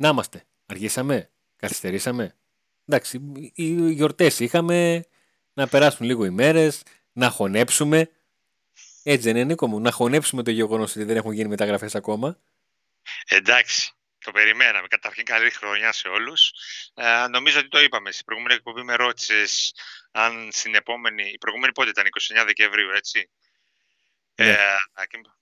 Να είμαστε. Αργήσαμε. Καθυστερήσαμε. Εντάξει, οι γιορτές είχαμε να περάσουν λίγο οι μέρες, να χωνέψουμε. Έτσι δεν είναι, Νίκο μου, να χωνέψουμε το γεγονός ότι δεν έχουν γίνει μεταγραφές ακόμα. Εντάξει, το περιμέναμε. Καταρχήν καλή χρονιά σε όλους. Ε, νομίζω ότι το είπαμε. Στην προηγούμενη εκπομπή με ρώτησες αν στην επόμενη. Η προηγούμενη πότε ήταν, 29 Δεκεμβρίου, έτσι; Ναι. Ε,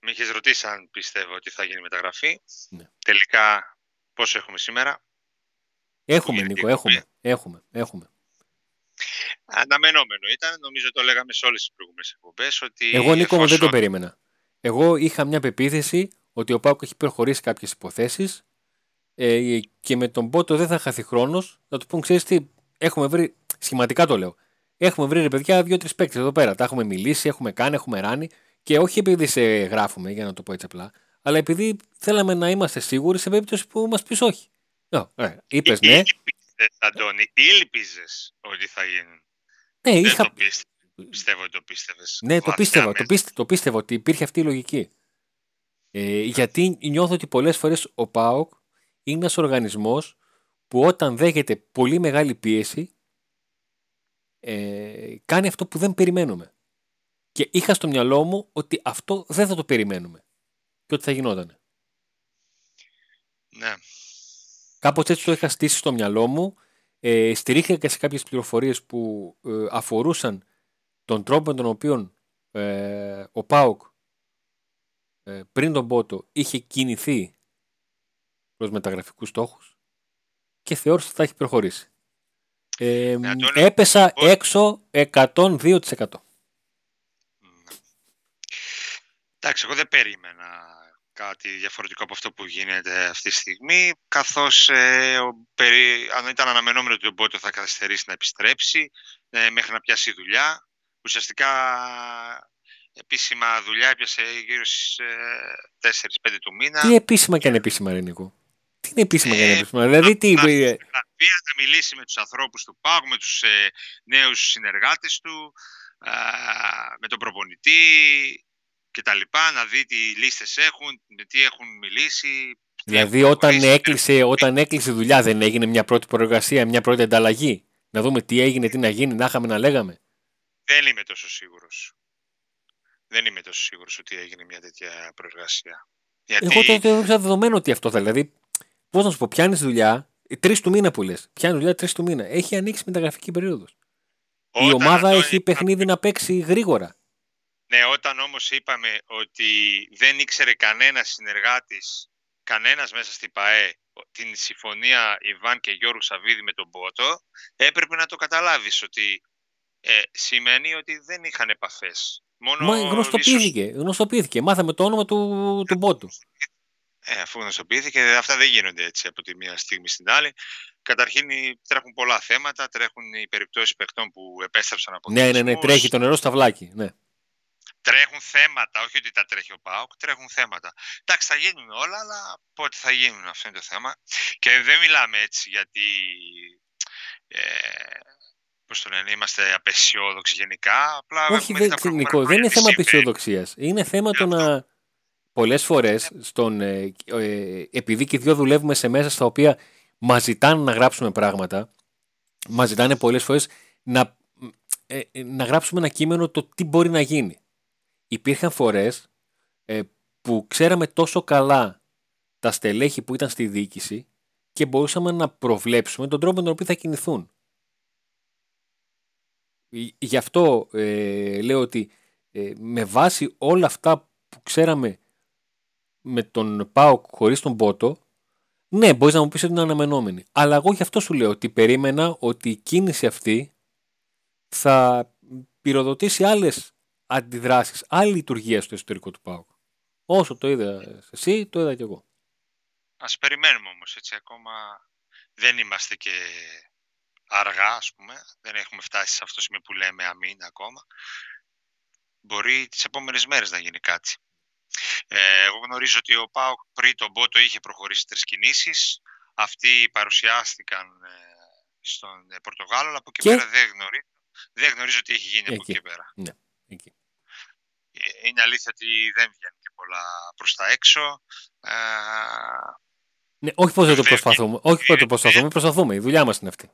με είχες ρωτήσει αν πιστεύω ότι θα γίνει μεταγραφή. Ναι. Τελικά, πόσο έχουμε σήμερα; Έχουμε, Νίκο, έχουμε, έχουμε, έχουμε. Αναμενόμενο ήταν, νομίζω το λέγαμε σε όλες τις προηγούμενες εκπομπές. Ότι Εγώ, Νίκο, εφόσον... δεν το περίμενα. Εγώ είχα μια πεποίθηση ότι ο Πάουκ έχει προχωρήσει κάποιες υποθέσεις ε, και με τον Πότο δεν θα χαθεί χρόνος. Να του πούμε, ξέρεις τι, έχουμε βρει, σχηματικά το λέω, έχουμε βρει ρε παιδιά δύο-τρεις παίκτες εδώ πέρα. Τα έχουμε μιλήσει, έχουμε κάνει, έχουμε ράνει και όχι επειδή σε γράφουμε, για να το πω έτσι απλά, αλλά επειδή θέλαμε να είμαστε σίγουροι σε περίπτωση που μας πεις όχι. Ε, Είπες ναι. Ήλπιζες, Αντώνη, ήλπιζες ότι θα γίνουν. Ναι, Δεν είχα... το πίστευα. Πιστεύω ότι το πίστευες. Ναι, το πίστευα, το, πίστευα, το πίστευα ότι υπήρχε αυτή η λογική. Ε, γιατί νιώθω ότι πολλές φορές ο ΠΑΟΚ είναι ένας οργανισμός που όταν δέχεται πολύ μεγάλη πίεση ε, κάνει αυτό που δεν περιμένουμε. Και είχα στο μυαλό μου ότι αυτό δεν θα το περιμένουμε και ότι θα γινόταν. Ναι. Κάπως έτσι το είχα στήσει στο μυαλό μου. Ε, στηρίχθηκα και σε κάποιες πληροφορίες που ε, αφορούσαν τον τρόπο με τον οποίο ε, ο ΠΑΟΚ ε, πριν τον Πότο είχε κινηθεί προς μεταγραφικούς στόχους και θεώρησα ότι θα έχει προχωρήσει. Ε, ναι, έπεσα έξω 102%. Εντάξει, εγώ δεν περίμενα κάτι διαφορετικό από αυτό που γίνεται αυτή τη στιγμή, καθώς ε, περί, αν ήταν αναμενόμενο ότι ο Μπότο θα καθυστερήσει να επιστρέψει ε, μέχρι να πιάσει δουλειά, ουσιαστικά επίσημα δουλειά έπιασε γύρω στις ε, 4-5 του μήνα. Τι επίσημα και ανεπίσημα, Ρενικό. Τι είναι επίσημα και ανεπίσημα, δηλαδή τι... Να, να, να μιλήσει με τους ανθρώπους του ΠΑΟΚ, με τους ε, νέους συνεργάτες του, με τον προπονητή, και τα λοιπά, να δει τι λίστες έχουν, με τι έχουν μιλήσει. Δηλαδή όταν έκλεισε, όταν έκλεισε δουλειά δεν έγινε μια πρώτη προεργασία, μια πρώτη ανταλλαγή; Να δούμε τι έγινε, τι να γίνει, να είχαμε να λέγαμε. Δεν είμαι τόσο σίγουρος. Δεν είμαι τόσο σίγουρος ότι έγινε μια τέτοια προεργασία. Γιατί... Εγώ το έχω δεδομένο ότι αυτό θα δηλαδή. Πώς να σου πω, πιάνεις δουλειά, τρεις του μήνα που λες. Πιάνεις δουλειά τρεις του μήνα. Έχει ανοίξει μεταγραφική περίοδος. Η ομάδα έχει παιχνίδι να παίξει γρήγορα. Ναι, όταν όμως είπαμε ότι δεν ήξερε κανένας συνεργάτης, κανένας μέσα στην ΠαΕ, την συμφωνία Ιβάν και Γιώργου Σαββίδη με τον Πότο, έπρεπε να το καταλάβεις ότι ε, σημαίνει ότι δεν είχαν επαφές. Μόνο Μα γνωστοποιήθηκε, ίσως... γνωστοποιήθηκε. Μάθαμε το όνομα του, του Μπότου. Ε, αφού γνωστοποιήθηκε, αυτά δεν γίνονται έτσι από τη μία στιγμή στην άλλη. Καταρχήν τρέχουν πολλά θέματα, τρέχουν οι περιπτώσεις παιχτών που επέστρεψαν από Ναι, ναι, ναι, τρέχει το νερό στα βλάκι. Ναι τρέχουν θέματα, όχι ότι τα τρέχει ο ΠΑΟΚ, τρέχουν θέματα. Εντάξει, θα γίνουν όλα, αλλά πότε θα γίνουν, αυτό είναι το θέμα. Και δεν μιλάμε έτσι γιατί, ε, πώς το λένε, είμαστε απεσιόδοξοι γενικά. Απλά όχι, δεν, Νικό, δεν είναι θέμα απεσιοδοξίας. Είναι θέμα το να... Πολλές φορές, στον, ε, ε, επειδή και δυο δουλεύουμε σε μέσα στα οποία μας ζητάνε να γράψουμε πράγματα, μας ζητάνε πολλές φορές να, ε, να γράψουμε ένα κείμενο το τι μπορεί να γίνει υπήρχαν φορές ε, που ξέραμε τόσο καλά τα στελέχη που ήταν στη διοίκηση και μπορούσαμε να προβλέψουμε τον τρόπο με τον οποίο θα κινηθούν. Γι' αυτό ε, λέω ότι ε, με βάση όλα αυτά που ξέραμε με τον Πάο χωρίς τον Πότο, ναι, μπορείς να μου πεις ότι είναι αναμενόμενη. Αλλά εγώ γι' αυτό σου λέω ότι περίμενα ότι η κίνηση αυτή θα πυροδοτήσει άλλες αντιδράσεις, άλλη λειτουργία στο εσωτερικό του ΠΑΟΚ. Όσο το είδα εσύ, το είδα κι εγώ. Ας περιμένουμε όμως, έτσι, ακόμα δεν είμαστε και αργά, ας πούμε. Δεν έχουμε φτάσει σε αυτό το σημείο που λέμε αμήν ακόμα. Μπορεί τις επόμενες μέρες να γίνει κάτι. Ε, εγώ γνωρίζω ότι ο ΠΑΟΚ πριν τον Πότο είχε προχωρήσει τρεις κινήσεις. Αυτοί παρουσιάστηκαν ε, στον ε, Πορτογάλο, αλλά από εκεί πέρα δεν γνωρίζω, δεν γνωρίζω τι έχει γίνει εκεί. από εκεί πέρα. Ναι, εκεί είναι αλήθεια ότι δεν βγαίνει και πολλά προς τα έξω. Ε, Ναι, όχι πως δεν το Δεν προσπαθούμε. Όχι πως το προσπαθούμε, προσπαθούμε. Η δουλειά μας είναι αυτή.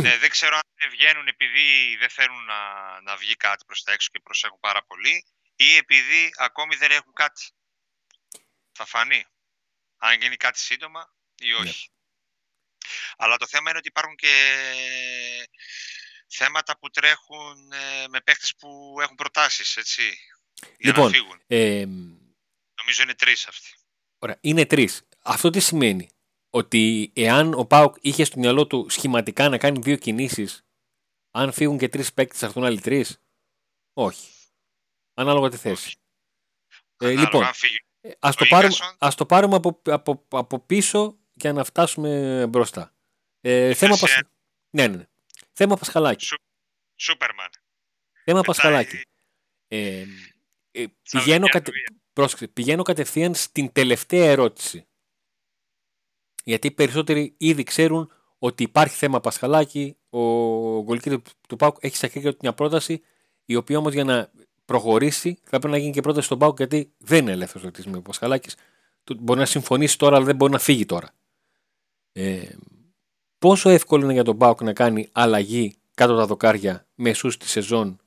ναι, δεν ξέρω αν δεν βγαίνουν επειδή δεν θέλουν να, να βγει κάτι προς τα έξω και προσέχουν πάρα πολύ ή επειδή ακόμη δεν έχουν κάτι. Θα φανεί. Αν γίνει κάτι σύντομα ή Ναι. όχι. Αλλά το θέμα είναι ότι υπάρχουν και θέματα που τρέχουν ε, με παίχτες που έχουν προτάσεις, έτσι, για Λοιπόν, να φύγουν. Ε, Νομίζω είναι τρεις αυτοί. Ωραία, είναι τρεις. Αυτό τι σημαίνει; Ότι εάν ο Πάουκ είχε στο μυαλό του σχηματικά να κάνει δύο κινήσεις, αν φύγουν και τρεις παίκτες, θα έρθουν άλλοι τρεις; Όχι. Ανάλογα τη θέση. Όχι. Ε, Ανάλογα, λοιπόν, αν φύγει. ας το, ο πάρουμε, Ίγκασον- ας το πάρουμε από, από, από πίσω για να φτάσουμε μπροστά. Ε, θέμα, Θες, Πασ... ναι, ναι, ναι. θέμα Πασχαλάκη. Σου- Σούπερμαν. Θέμα Μετά Πασχαλάκη. η- Ε, ε, Σαουδική πηγαίνω, κατε... Αραβία. πρόσεξε, πηγαίνω κατευθείαν στην τελευταία ερώτηση. Γιατί οι περισσότεροι ήδη ξέρουν ότι υπάρχει θέμα Πασχαλάκη. Ο γκολκίτερ του Πάουκ έχει στα χέρια του μια πρόταση, η οποία όμως για να προχωρήσει θα πρέπει να γίνει και πρόταση στον Πάουκ, γιατί δεν είναι ελεύθερος λογισμό ο Πασχαλάκης. Μπορεί να συμφωνήσει τώρα, αλλά δεν μπορεί να φύγει τώρα. Ε, πόσο εύκολο είναι για τον Πάουκ να κάνει αλλαγή κάτω τα δοκάρια μεσούς στη σεζόν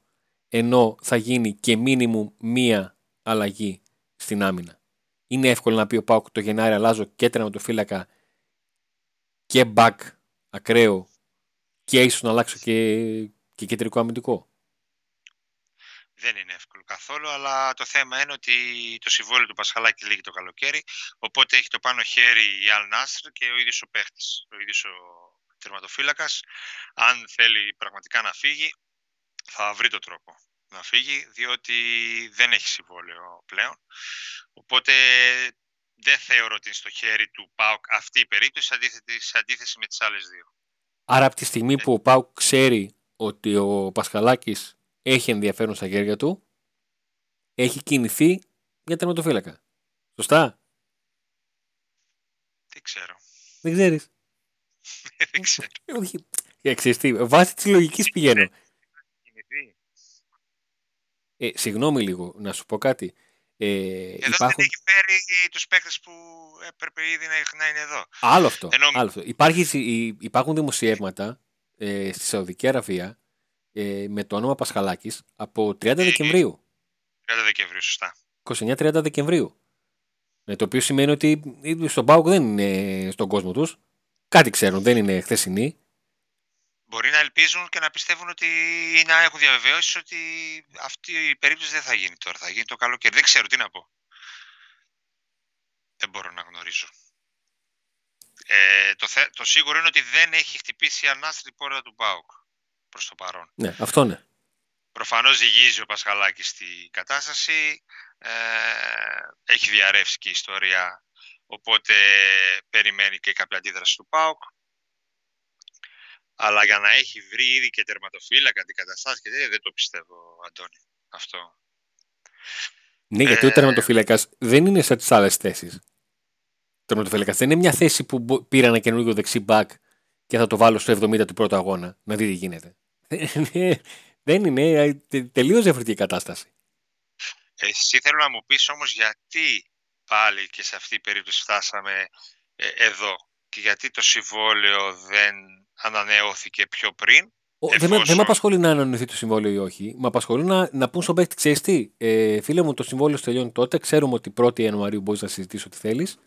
ενώ θα γίνει και μίνιμουμ μία αλλαγή στην άμυνα. Είναι εύκολο να πει ο Πάουκ το Γενάρη αλλάζω και τερματοφύλακα και μπακ ακραίο και ίσως να αλλάξω και, και κεντρικό αμυντικό. Δεν είναι εύκολο καθόλου, αλλά το θέμα είναι ότι το συμβόλαιο του Πασχαλάκη λύγει το καλοκαίρι, οπότε έχει το πάνω χέρι η Αλ Νάστρ και ο ίδιος ο παίχτης, ο ίδιος ο τερματοφύλακας. Αν θέλει πραγματικά να φύγει, θα βρει το τρόπο να φύγει, διότι δεν έχει συμβόλαιο πλέον. Οπότε δεν θεωρώ ότι είναι στο χέρι του ΠΑΟΚ αυτή η περίπτωση, αντίθετη, σε αντίθεση με τις άλλες δύο. Άρα από τη στιγμή που ο Πάουκ ξέρει ότι ο Πασχαλάκης έχει ενδιαφέρον στα χέρια του, έχει κινηθεί για τερματοφύλακα. Σωστά; Δεν ξέρω. Δεν ξέρεις; δεν ξέρω. Όχι. Ε, ξέρεις τι, βάσει της λογικής πηγαίνω. Κινηθεί. Ε, συγγνώμη λίγο, να σου πω κάτι. Ε, Εδώ υπάρχουν... δεν έχει φέρει τους παίκτες που έπρεπε ήδη να, να είναι εδώ. Άλλο αυτό. Ενώ- άλλο αυτό. Υπάρχει, συ- υ- υπάρχουν δημοσιεύματα ε, στη Σαουδική Αραβία ε, με το όνομα Πασχαλάκης από 30 Δεκεμβρίου. 30 Δεκεμβρίου, σωστά. 29-30 Δεκεμβρίου. Ε, το οποίο σημαίνει ότι ε, στον Πάουκ δεν είναι στον κόσμο τους. Κάτι ξέρουν, δεν είναι χθεσινοί. Μπορεί να ελπίζουν και να πιστεύουν ότι ή να έχουν διαβεβαιώσεις ότι αυτή η περίπτωση δεν θα γίνει τώρα. Θα γίνει το καλοκαίρι. Δεν ξέρω τι να πω. Δεν μπορώ να γνωρίζω. Ε, το, θε- το σίγουρο είναι ότι δεν έχει χτυπήσει η ανάστρη πόρτα του ΠΑΟΚ προς το παρόν. Ναι, αυτό ναι. Προφανώς ζυγίζει ο Πασχαλάκης στη κατάσταση. Ε, έχει διαρρεύσει και η ιστορία, οπότε περιμένει και κάποια αντίδραση του ΠΑΟΚ. Αλλά για να έχει βρει ήδη και τερματοφύλακα αντικαταστάσεις και τέτοια, δεν το πιστεύω, Αντώνη. Αυτό. Ναι, γιατί ο Ε, τερματοφύλακας δεν είναι σαν τις άλλες θέσεις. Ο τερματοφύλακας δεν είναι μια θέση που μπο- πήρα ένα καινούργιο δεξί μπακ και θα το βάλω στο 70 του πρώτου αγώνα. Να δει τι γίνεται. δεν είναι. Τελείως διαφορετική κατάσταση. Εσύ θέλω να μου πεις όμως γιατί πάλι και σε αυτή η περίπτωση φτάσαμε ε, εδώ και γιατί το συμβόλαιο δεν ανανεώθηκε πιο πριν. Ο, δεν, με, δεν Εφόσον- με απασχολεί να ανανοηθεί το συμβόλαιο ή όχι. Με απασχολεί να, να πούν στον παίκτη, ξέρεις τι, ε, φίλε μου, το συμβόλαιο σου τελειώνει τότε. Ξέρουμε ότι 1η Ιανουαρίου μπορείς να συζητήσεις ό,τι θέλεις.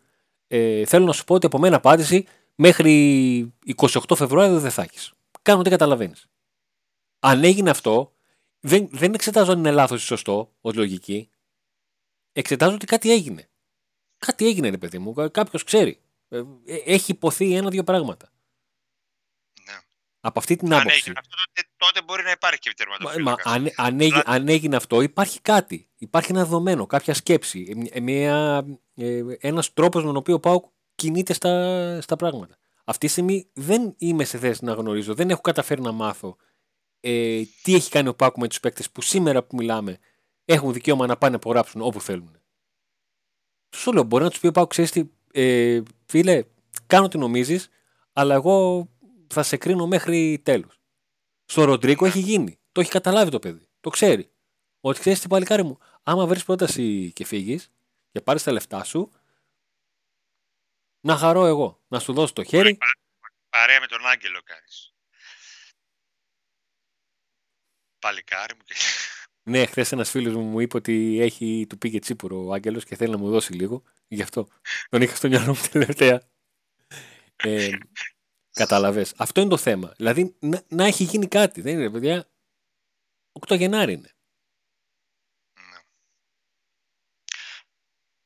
Ε, θέλω να σου πω ότι από μένα απάντηση μέχρι 28 Φεβρουάριο δεν θα έχεις. Κάνω ό,τι καταλαβαίνεις. Αν έγινε αυτό, δεν, δεν εξετάζω αν είναι λάθος ή σωστό ως λογική. Εξετάζω ότι κάτι έγινε. Κάτι έγινε, ρε παιδί μου. Κάποιος ξέρει. Ε, ε, έχει υποθεί ένα-δύο πράγματα. Ναι. Από αυτή την Αν άποψη. έγινε αυτό, τότε, τότε μπορεί να υπάρχει και Μα, μα, τερματοφύλακα. αν, αν, έγι- αν έγινε αυτό, υπάρχει κάτι. Υπάρχει ένα δεδομένο, κάποια σκέψη. ε, Μια, ε, ένας τρόπος με τον οποίο ο Πάουκ κινείται στα, στα πράγματα. Αυτή τη στιγμή δεν είμαι σε θέση να γνωρίζω, δεν έχω καταφέρει να μάθω ε, τι έχει κάνει ο Πάουκ με τους παίκτες που σήμερα που μιλάμε έχουν δικαίωμα να πάνε να υπογράψουν όπου θέλουν. Σου λέω, μπορεί να τους πει ο Πάουκ, ξέρεις τι, ε, φίλε, κάνω τι νομίζεις, αλλά εγώ θα σε κρίνω μέχρι τέλους. Στο Ροντρίκο έχει γίνει. Το έχει καταλάβει το παιδί. Το ξέρει. Ότι ξέρεις τι παλικάρι μου, άμα βρεις πρόταση και φύγεις και πάρεις τα λεφτά σου, Να χαρώ εγώ. Να σου δώσω το χέρι. Παρέα με τον Άγγελο κάνεις. Παλικάρι μου και... Ναι, χθες ένας φίλος μου μου είπε ότι έχει, του πήγε τσίπουρο ο Άγγελος και θέλει να μου δώσει λίγο. Γι' αυτό τον είχα στο μυαλό μου τελευταία. Ε, Κατάλαβες. Αυτό είναι το θέμα. Δηλαδή να, να, έχει γίνει κάτι. Δεν είναι, παιδιά. 8 Γενάρη είναι. Ναι.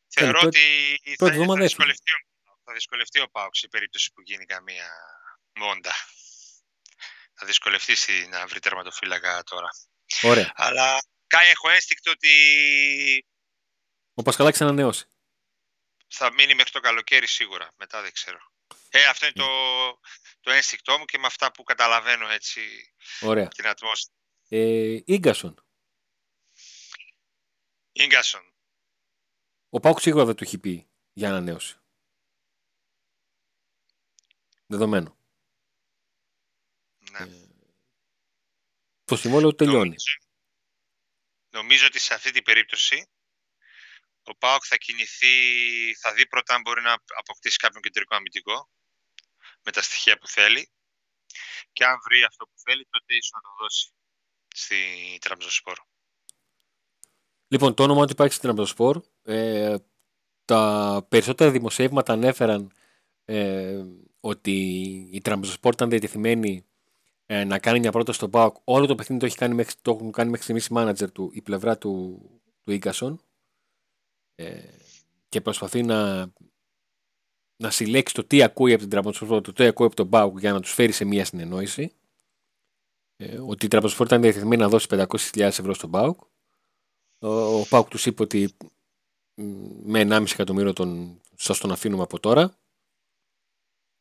Θεωρώ ότι θα, θα, δυσκολευτεί, θα δυσκολευτεί ο Πάοξ σε περίπτωση που γίνει καμία μόντα. Θα δυσκολευτεί να βρει τερματοφύλακα τώρα. Ωραία. Αλλά κάνει έχω ένστικτο ότι... Ο Πασχαλάκης ανανεώσει. Θα μείνει μέχρι το καλοκαίρι σίγουρα. Μετά δεν ξέρω. Ε, αυτό είναι το, το ένστικτό μου και με αυτά που καταλαβαίνω έτσι Ωραία. την ατμόσφαιρα. Ε, Ίγκασον. Ίγκασον. Ο Πάουκ σίγουρα δεν του έχει πει για ανανέωση. Δεδομένο. Ναι. Ε, το συμβόλαιο τελειώνει. Νομίζω, νομίζω ότι σε αυτή την περίπτωση ο Πάοκ θα κινηθεί, θα δει πρώτα αν μπορεί να αποκτήσει κάποιον κεντρικό αμυντικό με τα στοιχεία που θέλει και αν βρει αυτό που θέλει τότε ίσως να το δώσει στη Τραμπζοσπόρ. Λοιπόν, το όνομα του υπάρχει στην Τραμπζοσπόρ. Ε, τα περισσότερα δημοσιεύματα ανέφεραν ε, ότι η Τραμπζοσπόρ ήταν διατεθειμένη ε, να κάνει μια πρόταση στον ΠΑΟΚ. Όλο το παιχνίδι το, έχει κάνει μέχρι, το έχουν κάνει μέχρι στιγμής η μάνατζερ του, η πλευρά του, του Ίγκασον ε, και προσπαθεί να, να συλλέξει το τι ακούει από την Τραμποσφόρ, το τι ακούει από τον Πάουκ για να τους φέρει σε μια συνεννόηση. Ε, ότι η Τραμποσφόρ ήταν διαθεσμένη να δώσει 500.000 ευρώ στον Πάουκ. Ο, ο Πάουκ τους είπε ότι με 1,5 εκατομμύριο τον, σας τον αφήνουμε από τώρα.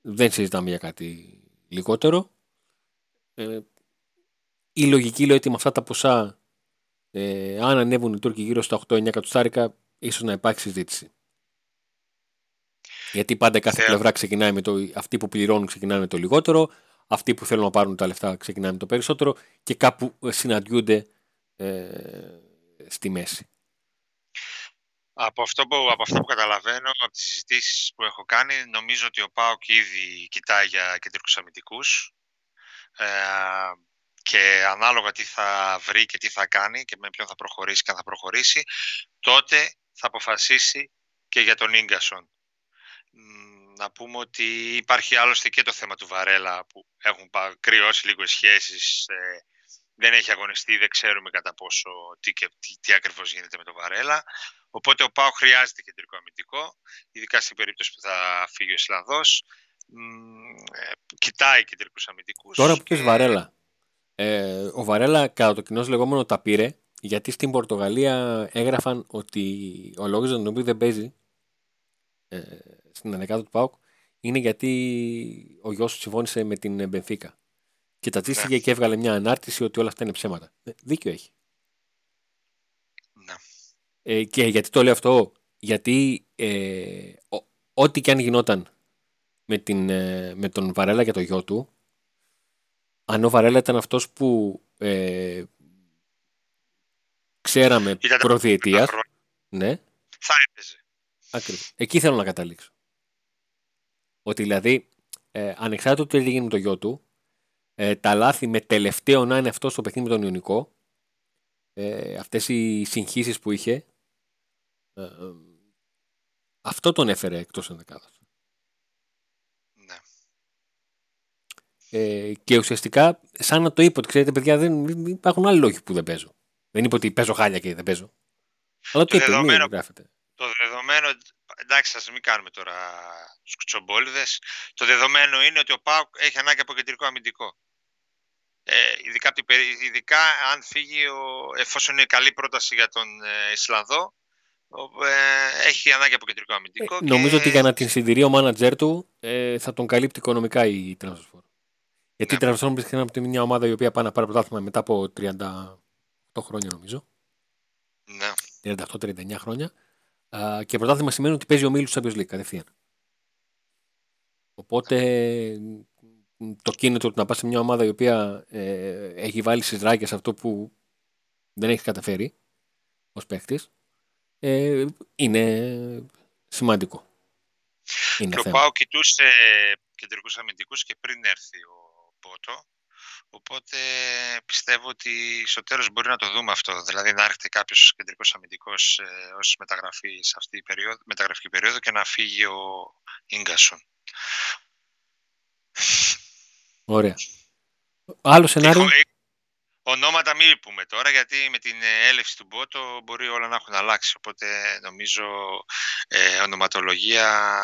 Δεν συζητάμε για κάτι λιγότερο. Ε, η λογική λέει ότι με αυτά τα ποσά, ε, αν ανέβουν οι Τούρκοι γύρω στα 8-9 εκατοστάρικα, ίσως να υπάρξει συζήτηση. Γιατί πάντα κάθε Θεά. πλευρά ξεκινάει με το. Αυτοί που πληρώνουν ξεκινάνε με το λιγότερο, αυτοί που θέλουν να πάρουν τα λεφτά ξεκινάνε με το περισσότερο και κάπου συναντιούνται ε, στη μέση. Από αυτό, που, από αυτό που καταλαβαίνω, από τις συζητήσεις που έχω κάνει, νομίζω ότι ο ΠΑΟΚ ήδη κοιτάει για κεντρικούς αμυντικούς ε, και ανάλογα τι θα βρει και τι θα κάνει και με ποιον θα προχωρήσει και αν θα προχωρήσει, τότε θα αποφασίσει και για τον Ίγκασον. Να πούμε ότι υπάρχει άλλωστε και το θέμα του Βαρέλα που έχουν κρυώσει λίγο οι σχέσεις. Ε, δεν έχει αγωνιστεί, δεν ξέρουμε κατά πόσο τι, και, τι, τι ακριβώς γίνεται με τον Βαρέλα. Οπότε ο Πάο χρειάζεται κεντρικό αμυντικό, ειδικά στην περίπτωση που θα φύγει ο Ισλανδός. Ε, κοιτάει κεντρικούς αμυντικούς. Τώρα που και... Βαρέλα; Ε, ο Βαρέλα κατά το κοινό λεγόμενο τα πήρε γιατί στην Πορτογαλία έγραφαν ότι ο λόγος για τον οποίο δεν παίζει ε, στην ανεκάδα του ΠΑΟΚ είναι γιατί ο γιος του συμφώνησε με την Μπενφίκα. Και τα τσίστηκε ναι. και έβγαλε μια ανάρτηση ότι όλα αυτά είναι ψέματα. Ε, δίκιο έχει. Ναι. Ε, και γιατί το λέω αυτό, γιατί ε, ό,τι και αν γινόταν με, την, ε, με τον Βαρέλα και το γιο του, αν ο Βαρέλα ήταν αυτός που ε, ξέραμε προδιετίας, ναι, θα έπαιζε. Ακριβώς. Εκεί θέλω να καταλήξω. Ότι δηλαδή, ε, ανεξάρτητα του τι έγινε με το γιο του, ε, τα λάθη με τελευταίο να είναι αυτό στο παιχνίδι με τον Ιωνικό, ε, αυτές οι συγχύσεις που είχε, ε, ε αυτό τον έφερε εκτός ενδεκάδας. Ναι. Ε, και ουσιαστικά, σαν να το είπε ότι ξέρετε, παιδιά, δεν υπάρχουν άλλοι λόγοι που δεν παίζω. Δεν είπε ότι παίζω χάλια και δεν παίζω. Αλλά το, το δεδομένο, γράφεται. Το δεδομένο, εντάξει, ας μην κάνουμε τώρα τους κουτσομπόλιδες. Το δεδομένο είναι ότι ο Πάουκ έχει ανάγκη από κεντρικό αμυντικό. Ε, ειδικά, ειδικά αν φύγει, ο, εφόσον είναι καλή πρόταση για τον ε, Ισλανδό, ε, έχει ανάγκη από κεντρικό αμυντικό. Ε, και... Νομίζω ότι για να την συντηρεί ο μάνατζερ του ε, θα τον καλύπτει οικονομικά η Transfer. Γιατί ναι. η Transfer βρίσκεται από μια ομάδα η οποία πάει να πάρει πρωτάθλημα μετά από 38 χρόνια νομίζω. Ναι. 38-39 χρόνια. και πρωτάθλημα σημαίνει ότι παίζει ο Μίλους Champions League κατευθείαν. Οπότε το κίνητρο του να πας σε μια ομάδα η οποία ε, έχει βάλει στις ράκες αυτό που δεν έχεις καταφέρει ως παίχτη ε, είναι σημαντικό. Είναι Και ο θέμα. Πάο κοιτούσε κεντρικούς αμυντικούς και πριν έρθει ο Πότο. Οπότε πιστεύω ότι στο τέλος μπορεί να το δούμε αυτό. Δηλαδή να έρχεται κάποιος κεντρικός αμυντικός ε, ως μεταγραφή σε αυτή την περίοδο, μεταγραφική περίοδο και να φύγει ο Ίγκασον. Ωραία. Άλλο σενάριο; Έχω- ε, Ονόματα μην πούμε τώρα, γιατί με την ε, έλευση του Μπότο μπορεί όλα να έχουν αλλάξει. Οπότε νομίζω ε, ονοματολογία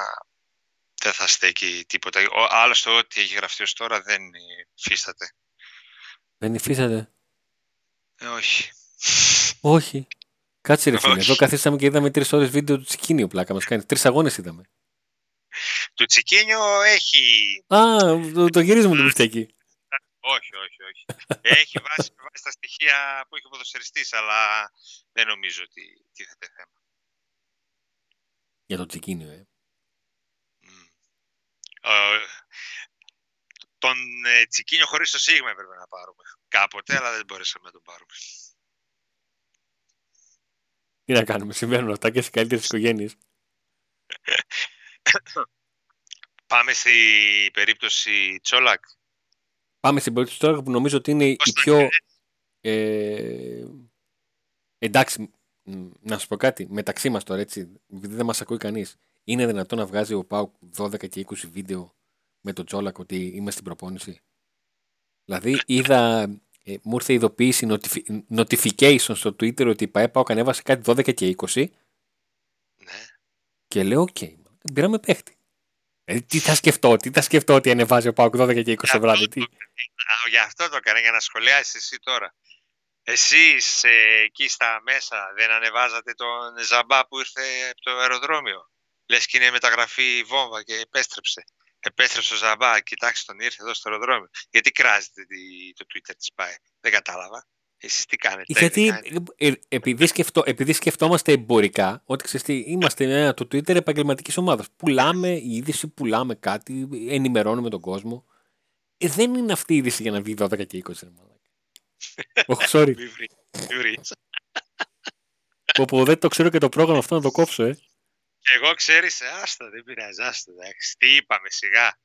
δεν θα στέκει τίποτα. Ο, άλλωστε, ό,τι έχει γραφτεί ως τώρα δεν υφίσταται. Δεν υφίσταται. Ε, όχι. Όχι. Κάτσε ρε φίλε. Όχι. Εδώ καθίσαμε και είδαμε τρεις ώρες βίντεο του Τσικίνιου πλάκα μας κάνει. Τρεις αγώνες είδαμε. Το Τσικίνιο έχει... Α, το, το γυρίζουμε το μπιφτέκι. Όχι, όχι, όχι. έχει βάσει, βάσει τα στοιχεία που έχει ο ποδοσφαιριστής, αλλά δεν νομίζω ότι τίθεται θέμα. Για το Τσικίνιο, ε. Μμ. Ε, τον ε, Τσικίνιο χωρίς το Σίγμα έπρεπε να πάρουμε κάποτε, αλλά δεν μπορέσαμε να τον πάρουμε. Τι να κάνουμε, συμβαίνουν αυτά και σε καλύτερες οικογένειες. Πάμε στη περίπτωση Τσόλακ. Πάμε στην περίπτωση τώρα που νομίζω ότι είναι η Πώς το πιο. έχεις; Ε, εντάξει, μ, να σου πω κάτι. Μεταξύ μας τώρα, έτσι, επειδή δεν μας ακούει κανείς, είναι δυνατόν να βγάζει ο Πάουκ 12 και 20 βίντεο με τον Τσόλακ ότι είμαι στην προπόνηση. Δηλαδή, είδα. Ε, μου ήρθε ειδοποίηση notifi- notification στο Twitter ότι η ΠΑΕ ΠΑΟΚ ανέβασε κάτι 12 και 20 Ναι. και λέω: Οκ, δεν πήραμε παίχτη. Ε, τι θα σκεφτώ, τι θα σκεφτώ ότι ανεβάζει ο ΠΑΟΚ 12 και 20 το βράδυ. Τι; Α, Γι' αυτό το έκανα, για να σχολιάσεις εσύ τώρα. Εσείς ε, εκεί στα μέσα δεν ανεβάζατε τον Ζαμπά που ήρθε από το αεροδρόμιο. Λες και είναι μεταγραφή βόμβα και επέστρεψε. Επέστρεψε ο Ζαμπά, κοιτάξτε τον ήρθε εδώ στο αεροδρόμιο. Γιατί κράζετε τη- το Twitter της ΠΑΕ. Δεν κατάλαβα. Εσείς τι κάνετε. Γιατί δεν κάνετε; ε, ε, επειδή, σκεφτό, επειδή σκεφτόμαστε εμπορικά, ότι ξέρεις τι, είμαστε ένα, το Twitter επαγγελματικής ομάδας. Πουλάμε είδηση, πουλάμε κάτι, ενημερώνουμε τον κόσμο. Ε, δεν είναι αυτή η είδηση για να βγει 12 και 20. ρε μαλάκα. Όχι, sorry. Μη βρει- μη βρεις. Πω, πω, δεν το ξέρω και το πρόγραμμα αυτό να το κόψω, ε. Και εγώ ξέρεις, ε, άστα, δεν πειράζει, άστα, εντάξει. Τι είπαμε, σιγά.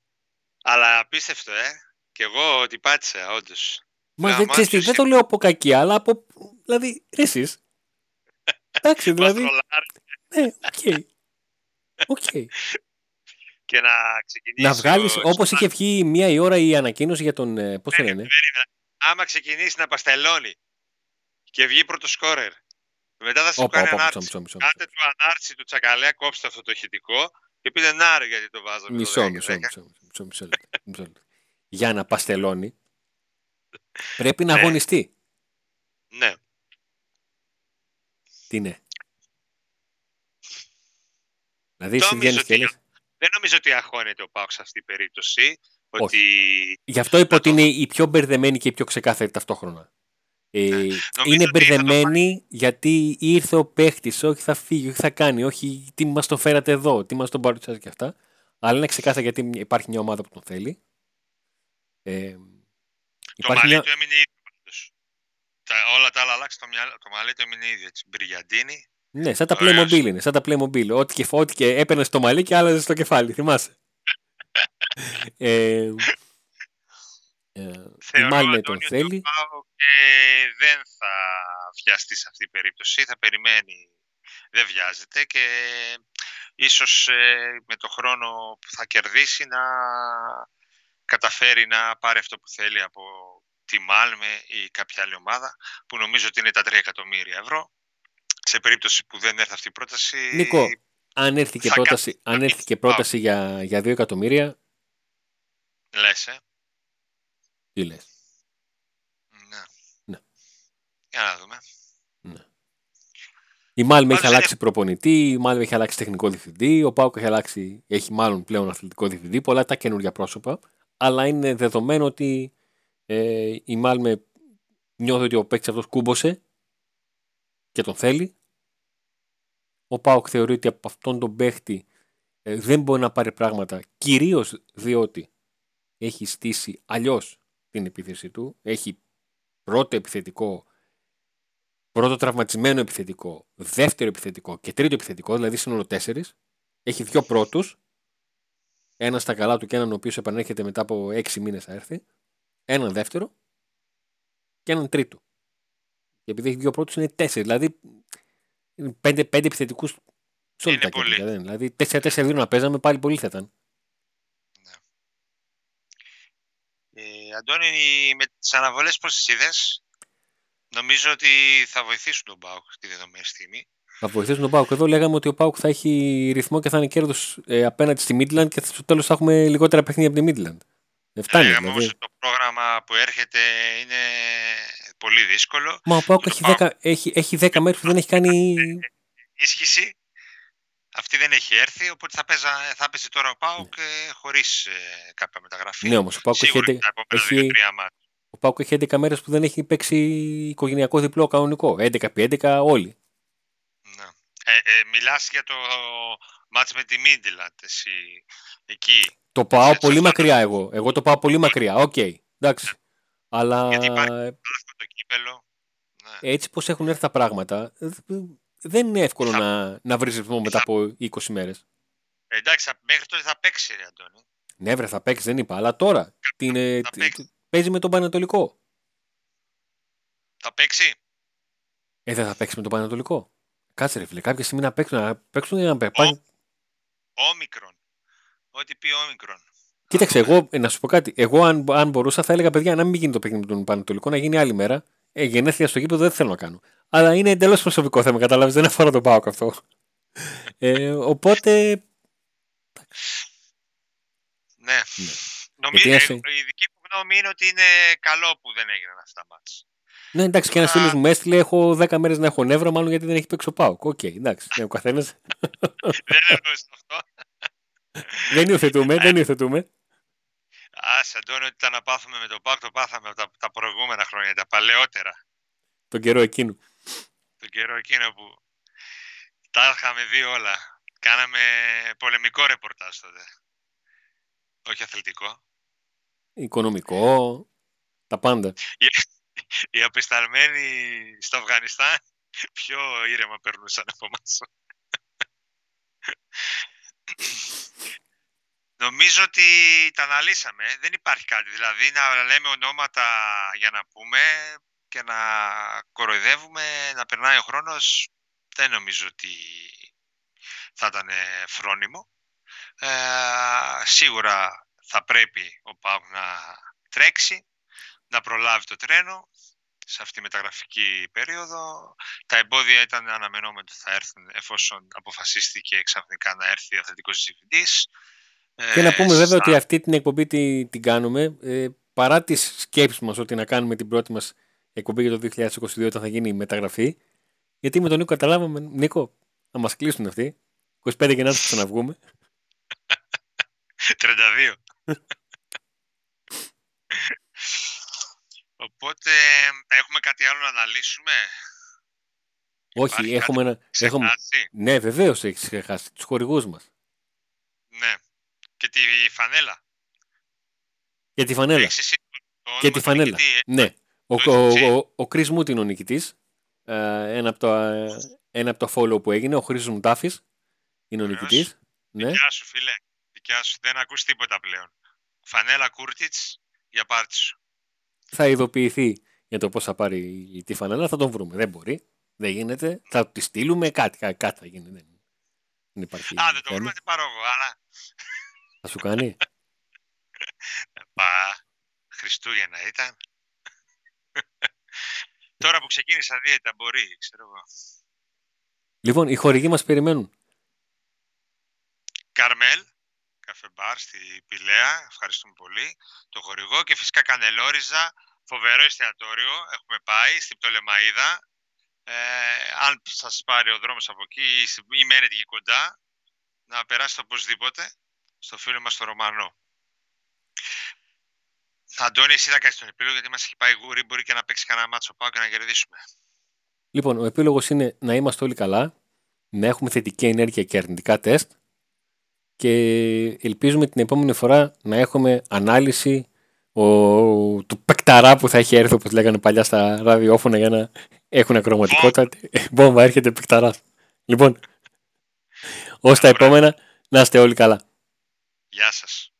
Αλλά απίστευτο, ε. Και εγώ ότι πάτησα, όντως. Μα δεν, Γαμάτιος ξέρεις τι, δεν το λέω από κακία, αλλά από. Δηλαδή, ρε εσείς. Εντάξει, Μας δηλαδή. τρολάρει Ναι, οκ. Οκ. και να ξεκινήσει. Να βγάλεις, ο- όπως είχε βγει μία η ώρα η ανακοίνωση για τον. ε, Πώς το Περίμενε, λένε; περίμενε. Άμα ξεκινήσει να παστελώνει και βγει πρώτο σκόρερ, μετά θα σου Όπα, κάνει όπα, μισό, ανάρτηση. μισό, μισό. Κάντε του ανάρτηση του τσακαλέα, κόψτε αυτό το ηχητικό και πείτε να ρε γιατί το βάζω. με το Μισό, 10 μισό, 10». μισό, μισό, μισό, λεπτό, μισό λεπτό. Για να παστελώνει, πρέπει να Ναι. αγωνιστεί. Ναι. Τι είναι. Δηλαδή, Το εσύ νομίζω βγαίνεις και ότι- λες, Δεν νομίζω ότι αγχώνεται ο Πάουκ σε αυτή την περίπτωση. Όχι. Ότι Γι' αυτό είπα Να ότι το- είναι η πιο μπερδεμένη και η πιο ξεκάθαρη ταυτόχρονα. Ε, είναι ότι θα μπερδεμένη γιατί ήρθε ο παίχτης, όχι θα φύγει, όχι θα κάνει, όχι τι μας το φέρατε εδώ, τι μας τον παρουσιάζει και αυτά. Αλλά είναι ξεκάθαρα γιατί υπάρχει μια ομάδα που τον θέλει. Ε, το υπάρχει μαλλί μια... του έμεινε ίδιο πάντως. Τα, όλα τα άλλα αλλάξει το, μυαλό- το μαλλί του έμεινε ίδιο. Έτσι. Μπριγιαντίνη. Ναι, σαν τα Ωραίος. Playmobil είναι. Σαν τα Playmobil. Ό,τι και, ό,τι και έπαιρνε στο μαλλί και άλλαζε στο κεφάλι. Θυμάσαι. ε, ε, η Θεωρώ, Μάλμε τον Αντώνιο, ότι θέλει. Ο ΠΑΟΚ ε, δεν θα βιαστεί σε αυτή την περίπτωση. Θα περιμένει. Δεν βιάζεται και ίσως ε, με το χρόνο που θα κερδίσει να καταφέρει να πάρει αυτό που θέλει από τη Μάλμε ή κάποια άλλη ομάδα που νομίζω ότι είναι τα 3 εκατομμύρια ευρώ. Σε περίπτωση που δεν έρθει αυτή η πρόταση... Νίκο, αν έρθει και θα πρόταση, αν έρθει και πρόταση για, για 2 εκατομμύρια, Λες, ε. τι λες; Ναι. Ναι. Για να δούμε. Η Μάλμε έχει Πάντως αλλάξει προπονητή, η Μάλμε έχει αλλάξει τεχνικό διευθυντή, ο Πάουκ έχει αλλάξει, έχει μάλλον πλέον αθλητικό διευθυντή, πολλά τα καινούργια πρόσωπα. Αλλά είναι δεδομένο ότι ε, η Μάλμε νιώθει ότι ο παίκτης αυτός κούμποσε και τον θέλει. Ο Πάουκ θεωρεί ότι από αυτόν τον παίχτη ε, δεν μπορεί να πάρει πράγματα, κυρίως διότι έχει στήσει αλλιώς την επίθεση του. Έχει πρώτο επιθετικό πρώτο τραυματισμένο επιθετικό, δεύτερο επιθετικό και τρίτο επιθετικό, δηλαδή σύνολο τέσσερις. Έχει δύο πρώτους Ένας στα καλά του και έναν ο οποίος επανέρχεται μετά από έξι μήνες θα έρθει. Έναν δεύτερο και έναν τρίτο. Και επειδή έχει δύο πρώτους είναι τέσσερις. Δηλαδή πέντε, πέντε επιθετικούς σε όλη τα κέντρα. Δηλαδή τέσσερα-τέσσερα δύο να παίζαμε πάλι πολύ θα ήταν. Ναι. Ε, Αντώνη, με τις αναβολές πώς τις είδες, νομίζω ότι θα βοηθήσουν τον Πάουκ τη δεδομένη στιγμή. Θα βοηθήσουν τον Πάουκ. Εδώ λέγαμε ότι ο Πάουκ θα έχει ρυθμό και θα είναι κέρδος ε, απέναντι στη Midland και στο τέλος θα έχουμε λιγότερα παιχνίδια από τη Midland. Δεν φτάνει. Λέγαμε δηλαδή. ότι το πρόγραμμα που έρχεται είναι πολύ δύσκολο. Μα ο ΠΑΟΚ έχει, 10, έχει, έχει 10 μέρες που δεν έχει κάνει. Ενίσχυση. Αυτή δεν έχει έρθει, οπότε θα, παίζα, θα παίζει τώρα ο ΠΑΟΚ ναι. ε, χωρίς ε, κάποια μεταγραφή. Ναι, όμως ο ΠΑΟΚ έχει, έχει, ο ΠΑΟΚ έχει 11 μέρες που δεν έχει παίξει οικογενειακό διπλό κανονικό. 11 επί 11 όλοι. Ναι. Ε, ε, μιλάς για το ματς με τη Μίντιλαντ, εσύ, εκεί. Το πάω Έτσι, πολύ μακριά εγώ. Εγώ το πάω πολύ μακριά. OK, okay. εντάξει. Ναι. Αλλά... Γιατί υπάρχει το κύπελο. Ναι. Έτσι πως έχουν έρθει τα πράγματα, δεν είναι εύκολο θα... να, να βρεις ρυθμό μετά από 20 μέρες. Εντάξει, μέχρι τότε θα παίξει, ρε Αντώνη. Ναι, βρε, θα παίξει, δεν είπα. Αλλά τώρα την, παίζει με τον Πανατολικό. Θα παίξει; Ε, δεν θα παίξει με τον Πανατολικό. Κάτσε ρε φίλε, κάποια στιγμή να παίξουν, να παίξουν για να παίξουν. Όμικρον. Ό,τι πει όμικρον. Κοίταξε, εγώ να σου πω κάτι. Εγώ, αν, αν μπορούσα, θα έλεγα παιδιά να μην γίνει το παιχνίδι με τον Παναιτωλικό, να γίνει άλλη μέρα. Ε, γενέθλια στο γήπεδο δεν θέλω να κάνω. Αλλά είναι εντελώς προσωπικό θέμα, κατάλαβες. Δεν αφορά τον ΠΑΟΚ αυτό. ε, οπότε. Ναι. ναι. Νομίζω, η δική μου γνώμη είναι ότι είναι καλό που δεν έγιναν αυτά τα ματς. Ναι, εντάξει, και ένας φίλος μου έστειλε: Έχω 10 μέρες να έχω νεύρα, μάλλον γιατί δεν έχει παίξει ο ΠΑΟΚ. Οκ, εντάξει, ναι, ο καθένας. δεν εννοούσε αυτό. δεν υιοθετούμε, δεν υιοθετούμε. Α, Αντώνιο, ότι ήταν να πάθουμε με τον Πάουκ, το πάθαμε τα, τα προηγούμενα χρόνια, τα παλαιότερα. Τον καιρό εκείνο. Τον καιρό εκείνο που τα είχαμε δει όλα. Κάναμε πολεμικό ρεπορτάζ τότε. Όχι αθλητικό. Οικονομικό. Τα πάντα. Οι απεσταλμένοι στο Αφγανιστάν πιο ήρεμα περνούσαν από εμάς. Νομίζω ότι τα αναλύσαμε. Δεν υπάρχει κάτι. Δηλαδή να λέμε ονόματα για να πούμε και να κοροϊδεύουμε, να περνάει ο χρόνος, δεν νομίζω ότι θα ήταν φρόνιμο. Ε, σίγουρα θα πρέπει ο Πάου να τρέξει, να προλάβει το τρένο σε αυτή τη μεταγραφική περίοδο. Τα εμπόδια ήταν αναμενόμενο ότι θα έρθουν εφόσον αποφασίστηκε ξαφνικά να έρθει ο αθλητικός διευθυντής. Και να πούμε ε, βέβαια ότι αυτή την εκπομπή την, την κάνουμε ε, παρά τις σκέψεις μας ότι να κάνουμε την πρώτη μας εκπομπή για το 2022 όταν θα γίνει η μεταγραφή. Γιατί με τον Νίκο καταλάβαμε, Νίκο, να μας κλείσουν αυτοί. 25 και να ξαναβγούμε. 32. Οπότε έχουμε κάτι άλλο να αναλύσουμε; Όχι, έχουμε ένα. Έχουμε... Ναι, βεβαίως έχεις ξεχάσει τους χορηγούς μας. Ναι. Και τη φανέλα. Και τη φανέλα. Και τη φανέλα. Ναι. Ο, ο, ο, ο Chris Moot είναι ο νικητής. Ε, ένα, από το, ένα από το follow που έγινε. Ο Χρήσος Μουτάφης είναι ο νικητής. Ναι. Γεια σου, φίλε. Δικιά σου. Δεν ακούς τίποτα πλέον. Φανέλα Κούρτιτς για πάρτι σου θα ειδοποιηθεί για το πώς θα πάρει τη φανέλα, θα τον βρούμε. Δεν μπορεί. Δεν γίνεται. Θα τη στείλουμε κάτι. Κάτι θα γίνει. Δεν, δεν υπάρχει. Α, δεν το βρούμε, τι πάρω εγώ. Αλλά... Θα σου κάνει. Πα. Χριστούγεννα ήταν. Τώρα που ξεκίνησα δίαιτα μπορεί, ξέρω εγώ. Λοιπόν, οι χορηγοί μας περιμένουν. Καρμέλ, καφεμπάρ στη Πηλαία. Ευχαριστούμε πολύ. Το χορηγό και φυσικά Κανελόριζα. Φοβερό εστιατόριο. Έχουμε πάει στην Πτολεμαίδα. Ε, αν σας πάρει ο δρόμος από εκεί ή μένετε εκεί κοντά, να περάσετε οπωσδήποτε στο φίλο μας το Ρωμανό. Αντώνη, εσύ θα κάνεις τον επίλογο γιατί μας έχει πάει γούρι. Μπορεί και να παίξει κανένα μάτσο πάω και να κερδίσουμε. Λοιπόν, ο επίλογος είναι να είμαστε όλοι καλά, να έχουμε θετική ενέργεια και αρνητικά τεστ και ελπίζουμε την επόμενη φορά να έχουμε ανάλυση ο, του πεκταρά που θα έχει έρθει όπως λέγανε παλιά στα ραδιόφωνα για να έχουν ακροματικότητα. Μπόμβα έρχεται πεκταρά. Λοιπόν, ως τα επόμενα να είστε όλοι καλά. Γεια σας.